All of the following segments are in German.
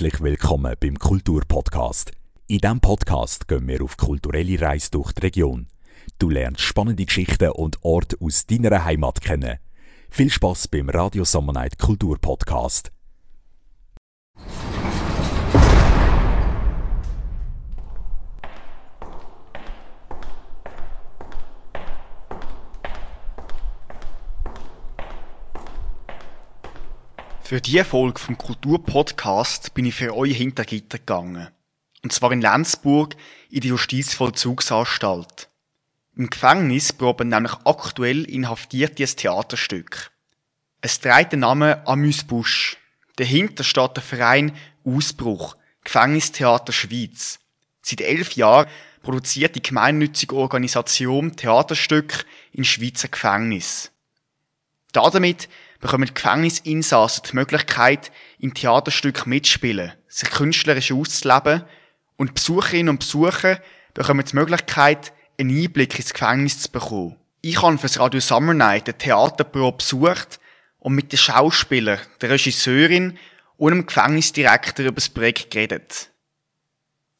Herzlich willkommen beim Kulturpodcast. In diesem Podcast gehen wir auf kulturelle Reise durch die Region. Du lernst spannende Geschichten und Orte aus deiner Heimat kennen. Viel Spaß beim Radio Summer Night Kulturpodcast. Für diese Folge vom Kulturpodcast bin ich für euch hinter Gitter gegangen. Und zwar in Lenzburg in der Justizvollzugsanstalt. Im Gefängnis proben nämlich aktuell Inhaftierte ein Theaterstück. Es trägt den Namen Amüsbusch. Dahinter steht der Verein Ausbruch, Gefängnistheater Schweiz. Seit elf Jahren produziert die gemeinnützige Organisation Theaterstücke in Schweizer Gefängnis. Damit bekommen Gefängnisinsassen die Möglichkeit, im Theaterstück mitzuspielen, sich künstlerisch auszuleben und Besucherinnen und Besucher bekommen die Möglichkeit, einen Einblick ins Gefängnis zu bekommen. Ich habe für das Radio Summer Night eine Theaterprobe besucht und mit den Schauspielern, der Regisseurin und dem Gefängnisdirektor über das Projekt geredet.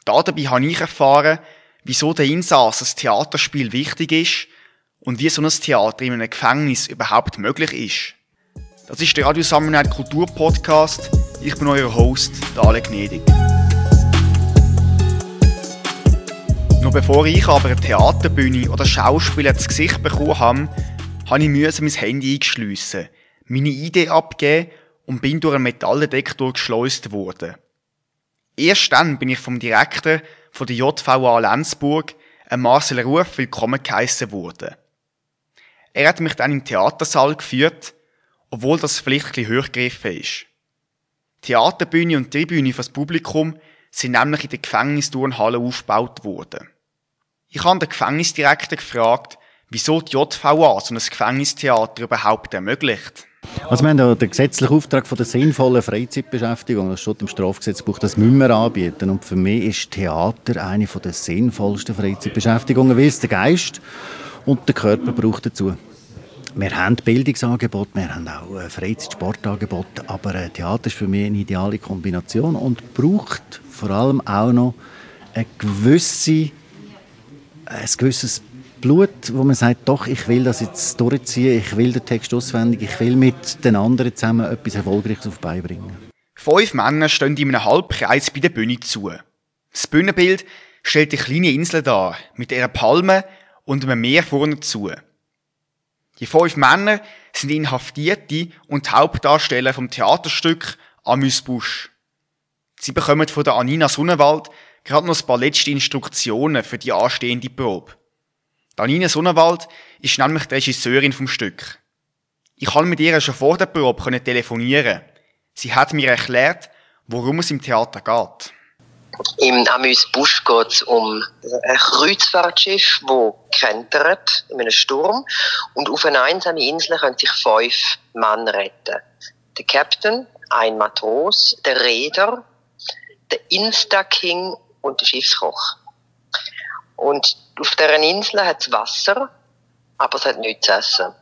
Dabei habe ich erfahren, wieso der Insassen das Theaterspiel wichtig ist und wie so ein Theater in einem Gefängnis überhaupt möglich ist. Das ist der Radio Summer Night Kultur Podcast. Ich bin euer Host, Dale Gnedig. Noch bevor ich aber eine Theaterbühne oder Schauspieler ins Gesicht bekommen habe, habe ich müssen mein Handy eingeschliessen, meine Idee abgeben und bin durch einen Metalldetektor geschleust worden. Erst dann bin ich vom Direktor von der JVA Lenzburg, Marcel Ruf, willkommen geheissen worden. Er hat mich dann im Theatersaal geführt obwohl das vielleicht ein bisschen hochgegriffen ist. Theaterbühne und Tribüne fürs Publikum sind nämlich in der Gefängnisturnhalle aufgebaut worden. Ich habe den Gefängnisdirektor gefragt, wieso die JVA so ein Gefängnistheater überhaupt ermöglicht. Also wir haben ja den gesetzlichen Auftrag von der sinnvollen Freizeitbeschäftigung, das steht im Strafgesetzbuch, das müssen wir anbieten. Und für mich ist Theater eine der sinnvollsten Freizeitbeschäftigungen, weil es den Geist und den Körper braucht dazu. Wir haben Bildungsangebote, wir haben auch äh, Freizeitsportangebote, aber äh, Theater ist für mich eine ideale Kombination und braucht vor allem auch noch eine gewisse, ein gewisses Blut, wo man sagt, doch, ich will das jetzt durchziehen, ich will den Text auswendig, ich will mit den anderen zusammen etwas Erfolgreiches auf beibringen. Fünf Männer stehen in einem Halbkreis bei der Bühne zu. Das Bühnenbild stellt eine kleine Insel dar, mit einer Palme und einem Meer vorne zu. Die fünf Männer sind Inhaftierte und Hauptdarsteller vom Theaterstück Amüsbusch. Sie bekommen von der Anina Sonnenwald gerade noch ein paar letzte Instruktionen für die anstehende Probe. Die Anina Sonnenwald ist nämlich die Regisseurin vom Stück. Ich konnte mit ihr schon vor der Probe telefonieren. Sie hat mir erklärt, worum es im Theater geht. Im Amüs Busch geht es um ein Kreuzfahrtschiff, das kentert in einem Sturm. Und auf einer einsamen Insel können sich fünf Männer retten. Der Captain, ein Matros, der Reeder, der Insta-King und der Schiffskoch. Und auf dieser Insel hat es Wasser, aber es hat nichts zu essen.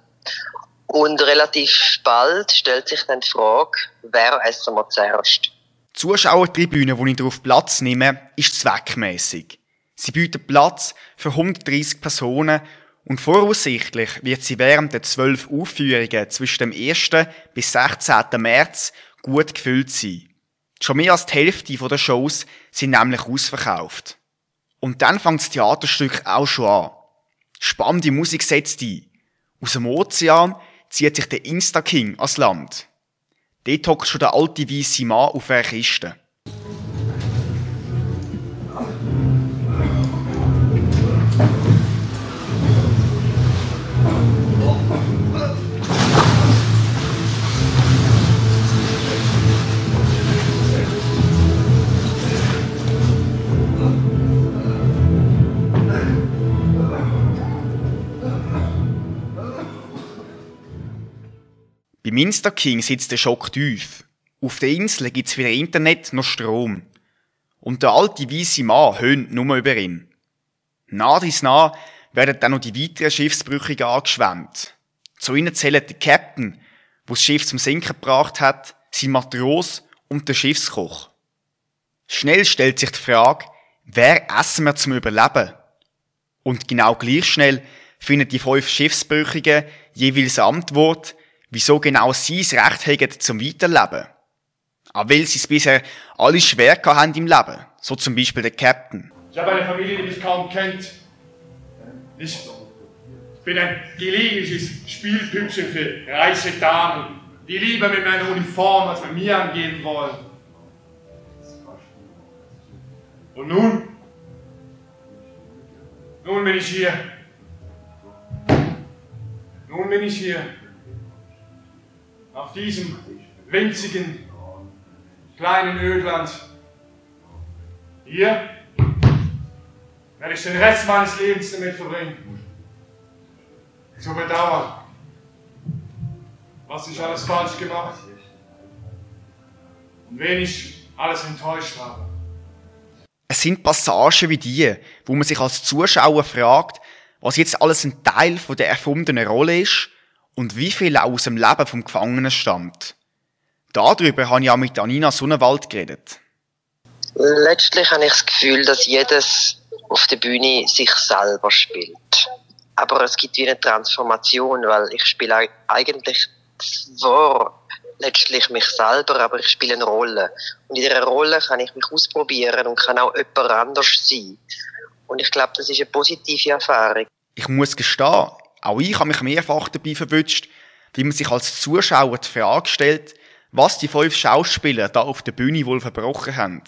Und relativ bald stellt sich dann die Frage, wer essen wir zuerst? Die Zuschauertribüne, wo ich darauf Platz nehme, ist zweckmäßig. Sie bietet Platz für 130 Personen und voraussichtlich wird sie während der zwölf Aufführungen zwischen dem 1. bis 16. März gut gefüllt sein. Schon mehr als die Hälfte der Shows sind nämlich ausverkauft. Und dann fängt das Theaterstück auch schon an. Spannende Musik setzt ein. Aus dem Ozean zieht sich der Insta-King ans Land. Dort hockt schon der alte weiße Mann auf einer Kiste. Insta King sitzt der Schock tief. Auf der Insel gibt's weder Internet noch Strom. Und der alte weisse Mann höhnt nur über ihn. Nah dies nah werden dann noch die weiteren Schiffsbrüchigen angeschwemmt. Zu ihnen zählen der Captain, wo das Schiff zum Sinken gebracht hat, sein Matros und der Schiffskoch. Schnell stellt sich die Frage, wer essen wir zum Überleben? Und genau gleich schnell finden die fünf Schiffsbrüchigen jeweils eine Antwort, wieso genau sie das Recht haben zum Weiterleben. Auch weil sie es bisher alle schwer haben im Leben. So zum Beispiel der Captain. Ich habe eine Familie, die mich kaum kennt. Ich bin ein gelegentliches Spielpüppchen für reiche Damen, die lieber mit meiner Uniform als mit mir angeben wollen. Und nun? Nun bin ich hier. Nun bin ich hier. Auf diesem winzigen, kleinen Ölland. Hier werde ich den Rest meines Lebens damit verbringen. Zu bedauern, was ich alles falsch gemacht und wen ich alles enttäuscht habe. Es sind Passagen wie die, wo man sich als Zuschauer fragt, was jetzt alles ein Teil von der erfundenen Rolle ist und wie viel auch aus dem Leben vom Gefangenen stammt. Darüber habe ich auch mit Anina Sonnenwald geredet. Letztlich habe ich das Gefühl, dass jedes auf der Bühne sich selber spielt. Aber es gibt wie eine Transformation, weil ich spiele eigentlich zwar letztlich mich selber, aber ich spiele eine Rolle. Und in dieser Rolle kann ich mich ausprobieren und kann auch jemand anders sein. Und ich glaube, das ist eine positive Erfahrung. Ich muss gestehen, auch ich habe mich mehrfach dabei verwünscht, wie man sich als Zuschauer die Frage stellt, was die fünf Schauspieler da auf der Bühne wohl verbrochen haben.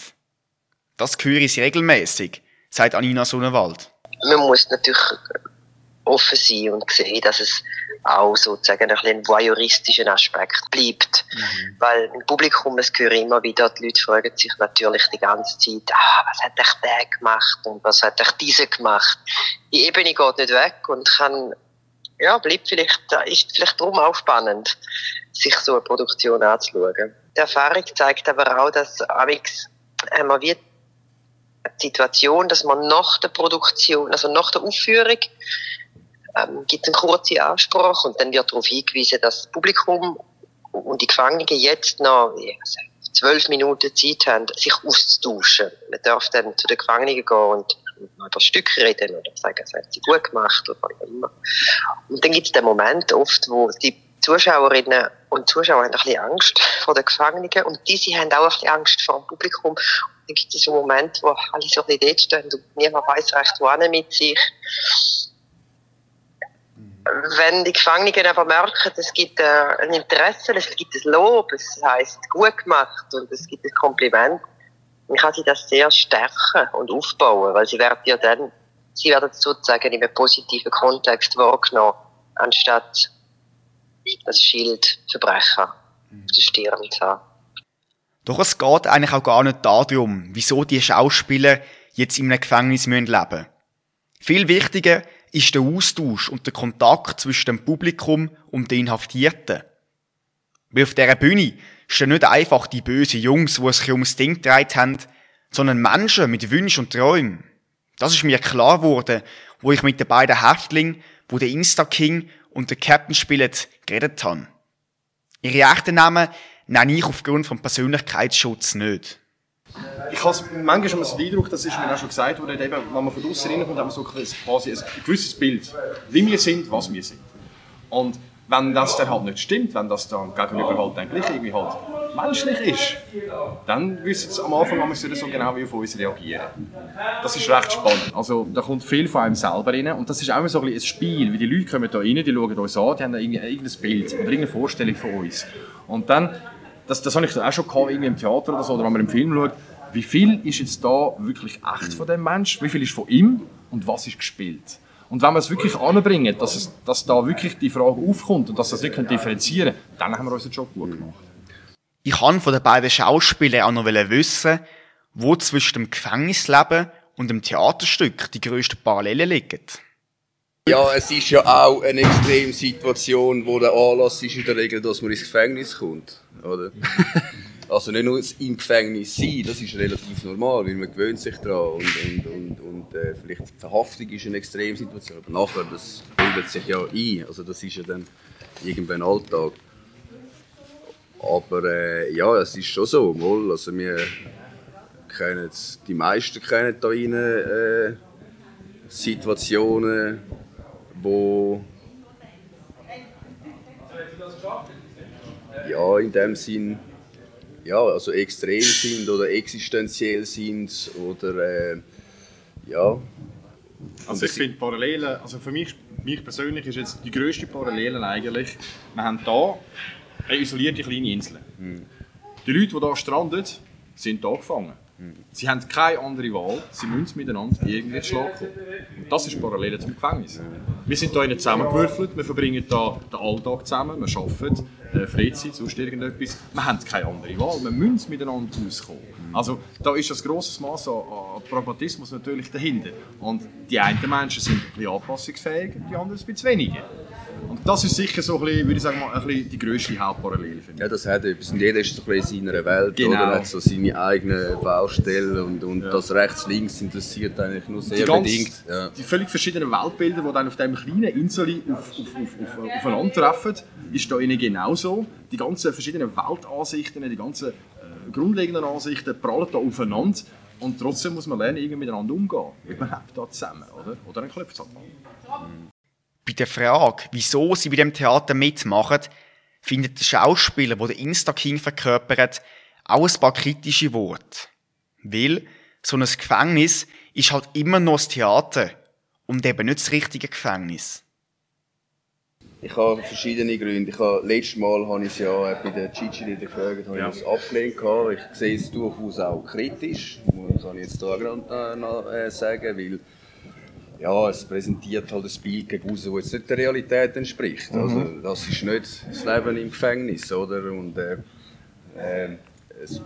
Das höre ich regelmäßig, sagt Anina Sonnenwald. Man muss natürlich offen sein und sehen, dass es auch sozusagen ein bisschen voyeuristischen Aspekt bleibt. Mhm. Weil im Publikum, es höre immer wieder, die Leute fragen sich natürlich die ganze Zeit, ah, was hat der gemacht und was hat euch diese gemacht. Die Ebene geht nicht weg und kann, ja, bleibt vielleicht, ist vielleicht darum auch spannend, sich so eine Produktion anzuschauen. Die Erfahrung zeigt aber auch, dass Amix man wie die Situation, dass man nach der Produktion, also nach der Aufführung, ähm, gibt es eine kurze Ansprache und dann wird darauf hingewiesen, dass das Publikum und die Gefangenen jetzt noch zwölf Minuten Zeit haben, sich auszutauschen. Man darf dann zu den Gefangenen gehen und über das Stück reden oder sagen, es hat sie gut gemacht oder was immer. Und dann gibt es den Moment oft, wo die Zuschauerinnen und Zuschauer haben ein bisschen Angst vor den Gefangenen und diese haben auch ein bisschen Angst vor dem Publikum. Und dann gibt es so einen Moment, wo alle so ein bisschen dort stehen und niemand weiß recht, wohin mit sich wenn die Gefangenen aber merken, es gibt äh, ein Interesse, es gibt ein Lob, es heißt gut gemacht und es gibt ein Kompliment, dann kann sie das sehr stärken und aufbauen, weil sie werden ja dann, sie werden sozusagen in einem positiven Kontext wahrgenommen, anstatt das Schild Verbrecher auf der Stirn zu haben. Doch es geht eigentlich auch gar nicht darum, wieso die Schauspieler jetzt in einem Gefängnis leben müssen. Viel wichtiger ist der Austausch und der Kontakt zwischen dem Publikum und den Inhaftierten. Weil auf dieser Bühne stehen nicht einfach die bösen Jungs, die sich ums Ding gedreht haben, sondern Menschen mit Wünschen und Träumen. Das ist mir klar geworden, wo ich mit den beiden Häftlingen, wo der Insta-King und der Captain spielen, geredet habe. Ihre echten Namen nenne ich aufgrund vom Persönlichkeitsschutz nicht ich habe manchmal schon den Eindruck, das ist mir auch schon gesagt worden, eben, wenn man von außen reinkommt, haben wir so quasi ein gewisses Bild, wie wir sind, was wir sind. Und wenn das dann halt nicht stimmt, wenn das dann gegenüber halt dann gleich irgendwie halt menschlich ist, dann wissen sie am Anfang man so genau wie auf uns reagieren. Das ist recht spannend. Also da kommt viel von einem selber rein und das ist auch immer so ein, ein Spiel, wie die Leute kommen da rein, die schauen uns an, die haben irgendein Bild oder irgendeine Vorstellung von uns. Und dann, das, das habe ich auch schon gehabt, irgendwie im Theater oder so, oder wenn man im Film schaut, wie viel ist jetzt da wirklich echt von dem Mensch, wie viel ist von ihm und was ist gespielt. Und wenn wir es wirklich anbringen, dass, es, dass da wirklich die Frage aufkommt und dass wir das wirklich differenzieren können, dann haben wir unseren Job gut gemacht. Ich kann von den beiden Schauspielern auch noch wissen, wo zwischen dem Gefängnisleben und dem Theaterstück die grössten Parallelen liegen. Ja, es ist ja auch eine Extremsituation, wo der Anlass ist in der Regel, dass man ins Gefängnis kommt, oder? Also nicht nur im Gefängnis sein, das ist relativ normal, weil man gewöhnt sich daran und, und, und, und äh, vielleicht die Verhaftung ist eine Extremsituation, aber nachher, das bildet sich ja ein, also das ist ja dann irgendwann Alltag. Aber äh, ja, es ist schon so, mal, also wir, kennen, die meisten kennen da rein, äh, Situationen, wo ja, in dem Sinn ja, also extrem sind oder existenziell sind oder äh, ja. Also ich finde Parallelen, also für mich, mich persönlich ist jetzt die grösste Parallele eigentlich, wir haben hier eine isolierte kleine Insel. Hm. Die Leute, die hier stranden, sind hier gefangen. Sie haben keine andere Wahl, sie müssen miteinander irgendwie Schlag kommen. Und das ist Parallele zum Gefängnis. Wir sind hier zusammengewürfelt, wir verbringen hier den Alltag zusammen, wir arbeiten, äh, Freizeit, sonst irgendetwas. Wir haben keine andere Wahl, wir müssen miteinander auskommen. Also da ist ein grosses Maß an, an Pragmatismus natürlich dahinter. Und die einen Menschen sind ein bisschen anpassungsfähig, die anderen ein bisschen weniger. Und das ist sicher so ein bisschen, würde ich sagen, mal, ein bisschen die grösste Hauptparallele für mich. Ja, das hat etwas. Und jeder ist so ein bisschen in seiner Welt, Genau. oder? hat so seine eigenen Baustellen und, und das rechts-links interessiert eigentlich nur sehr die, ganz, bedingt. Ja. die völlig verschiedenen Weltbilder, die dann auf diesem kleinen Insel auf, auf, auf, auf, aufeinandertreffen, ist da innen genauso. Die ganzen verschiedenen Weltansichten, die ganzen äh, grundlegenden Ansichten prallen da aufeinander. Und trotzdem muss man lernen, irgendwie miteinander umgehen. Weil man lebt da zusammen, oder? Oder dann klopft halt mal. Bei der Frage, wieso sie bei dem Theater mitmachen, findet der Schauspieler, der den Insta-King verkörpert, auch ein paar kritische Worte. Weil so ein Gefängnis ist halt immer noch das Theater und eben nicht das richtige Gefängnis. Ich habe verschiedene Gründe. Ich habe, letztes Mal habe ich es ja bei der Gigi gefragt, habe Ja. ich das abgelehnt. gehabt. Ich sehe es durchaus auch kritisch, das kann ich jetzt hier gerade äh, noch, äh, sagen, weil ja, es präsentiert halt ein Bild gegen raus, das jetzt nicht der Realität entspricht. Also, das ist nicht das Leben im Gefängnis, oder? Und äh, äh, es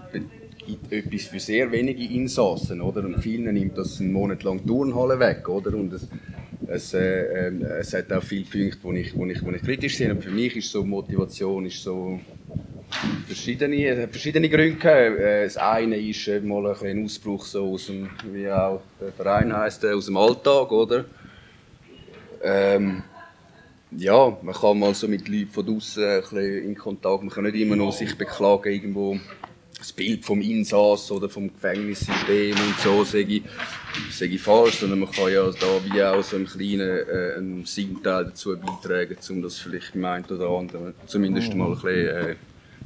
gibt etwas für sehr wenige Insassen, oder? Und vielen nimmt das einen Monat lang die Turnhalle weg, oder? Und es, es, äh, ähm, es hat auch viele Punkte, wo ich, wo ich, wo ich kritisch sehe. Und für mich ist so Motivation ist so verschiedene, hat verschiedene Gründe gegeben. Äh, Das eine ist äh, mal ein, ein Ausbruch so aus dem, wie auch der Verein heisst, äh, aus dem Alltag, oder? Ähm, ja, man kann mal so mit Leuten von draußen in Kontakt, man kann nicht immer nur sich beklagen, irgendwo das Bild vom Insass oder vom Gefängnissystem und so, sage ich, falsch, sondern man kann ja da wie auch so einen kleinen äh, einen Sinnteil dazu beitragen, um das vielleicht beim einen oder anderen zumindest mal ein bisschen, äh,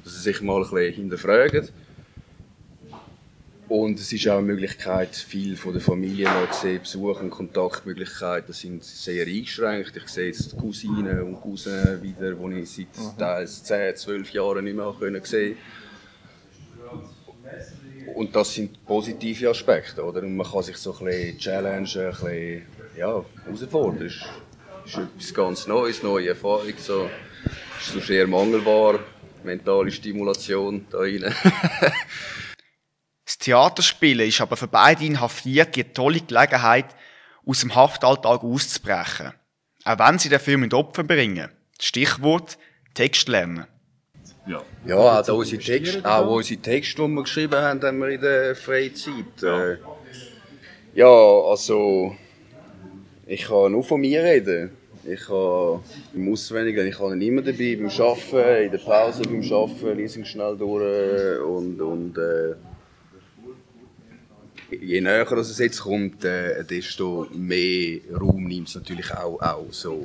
dass sie sich mal ein bisschen hinterfragen. Und es ist auch eine Möglichkeit, viel von der Familie noch zu sehen, Besuch und Kontaktmöglichkeiten sind sehr eingeschränkt. Ich sehe jetzt Cousinen und Cousinen wieder, die ich seit teils 10, 12 Jahren nicht mehr können sehen Und das sind positive Aspekte, oder? Und man kann sich so ein bisschen challengen, ein bisschen, ja, herausfordern. Das ist, ist etwas ganz Neues, neue Erfahrung, so. Ist so eher mangelbar, mentale Stimulation da rein. Das Theaterspielen ist aber für beide Inhaftierten eine tolle Gelegenheit, aus dem Haftalltag auszubrechen. Auch wenn sie den Film in Opfer bringen. Stichwort Text lernen. Ja. Ja, auch unsere Texte, auch unsere Texte, die wir geschrieben haben, haben wir in der Freizeit. Äh, ja, also ich kann nur von mir reden. Ich kann beim Auswendigen, ich habe ihn immer dabei, beim Arbeiten, in der Pause beim Arbeiten, lese schnell durch und, und äh, je näher es jetzt kommt, äh, desto mehr Raum nimmt es natürlich auch, auch so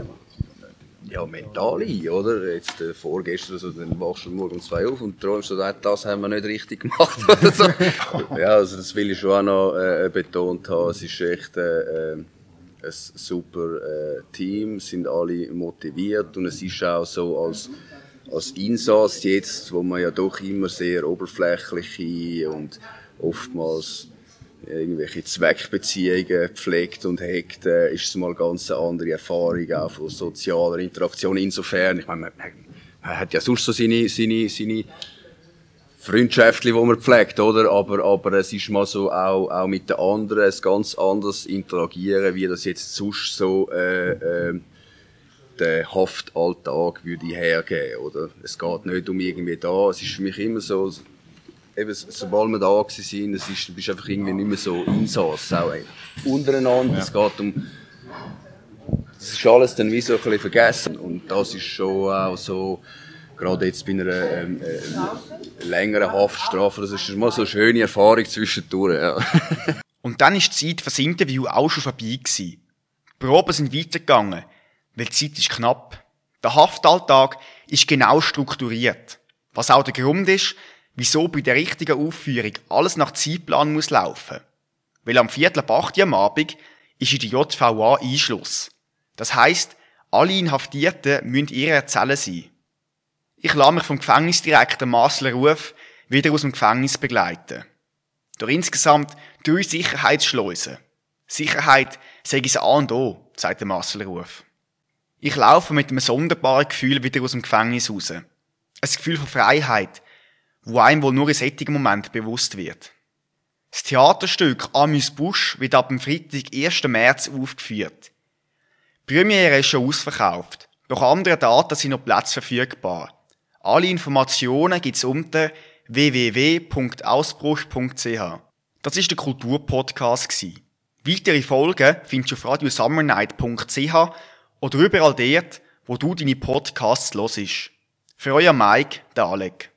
ja, mental ein, oder? Jetzt äh, vorgestern, so, dann wachst du morgen um zwei auf und träumst so, «Ah, das haben wir nicht richtig gemacht, oder so. ja, also das will ich schon auch noch äh, betont haben. Es ist echt äh, äh, ein super äh, Team, sind alle motiviert und es ist auch so als, als Insass jetzt, wo man ja doch immer sehr oberflächliche und oftmals irgendwelche Zweckbeziehungen pflegt und hegt, äh, ist es mal ganz eine andere Erfahrung auch von sozialer Interaktion. Insofern, ich meine, man, man hat ja sonst so seine, seine, seine Freundschaften, die man pflegt, oder? Aber, aber es ist mal so auch, auch mit den anderen ein ganz anderes Interagieren, wie das jetzt sonst so äh, äh, der Haftalltag würde hergeben, oder? Es geht nicht um irgendwie da. Es ist für mich immer so, eben, sobald wir da gewesen sind, es ist, du bist einfach irgendwie nicht mehr so Insass, auch untereinander. Es geht um, das ist alles dann wie so ein bisschen vergessen. Und das ist schon auch so, gerade jetzt bei einer ähm, längere Haftstrafe. Das ist mal so eine schöne Erfahrung zwischendurch, ja. Und dann ist die Zeit für das Interview auch schon vorbei gewesen. Die Proben sind weitergegangen, weil die Zeit ist knapp. Der Haftalltag ist genau strukturiert. Was auch der Grund ist, wieso bei der richtigen Aufführung alles nach Zeitplan muss laufen. Weil am Viertel Uhr am Abend ist in der JVA Einschluss. Das heisst, alle Inhaftierten müssen in ihrer Zelle sein. Ich lasse mich vom Gefängnisdirektor Marcel Ruf wieder aus dem Gefängnis begleiten. Durch insgesamt drei Sicherheitsschleusen. Sicherheit sei es A und O, sagt der Marcel Ruf. Ich laufe mit einem sonderbaren Gefühl wieder aus dem Gefängnis raus. Ein Gefühl von Freiheit, wo einem wohl nur in solchen Moment bewusst wird. Das Theaterstück Amüs Busch wird ab dem Freitag, 1. März aufgeführt. Die Premiere ist schon ausverkauft, doch andere Daten sind noch Plätze verfügbar. Alle Informationen gibt's unter www.ausbruch.ch. Das ist der Kulturpodcast Weitere Folgen findest du auf radiosummernight.ch oder überall dort, wo du deine Podcasts hörst. Für euer Mike, der Alec.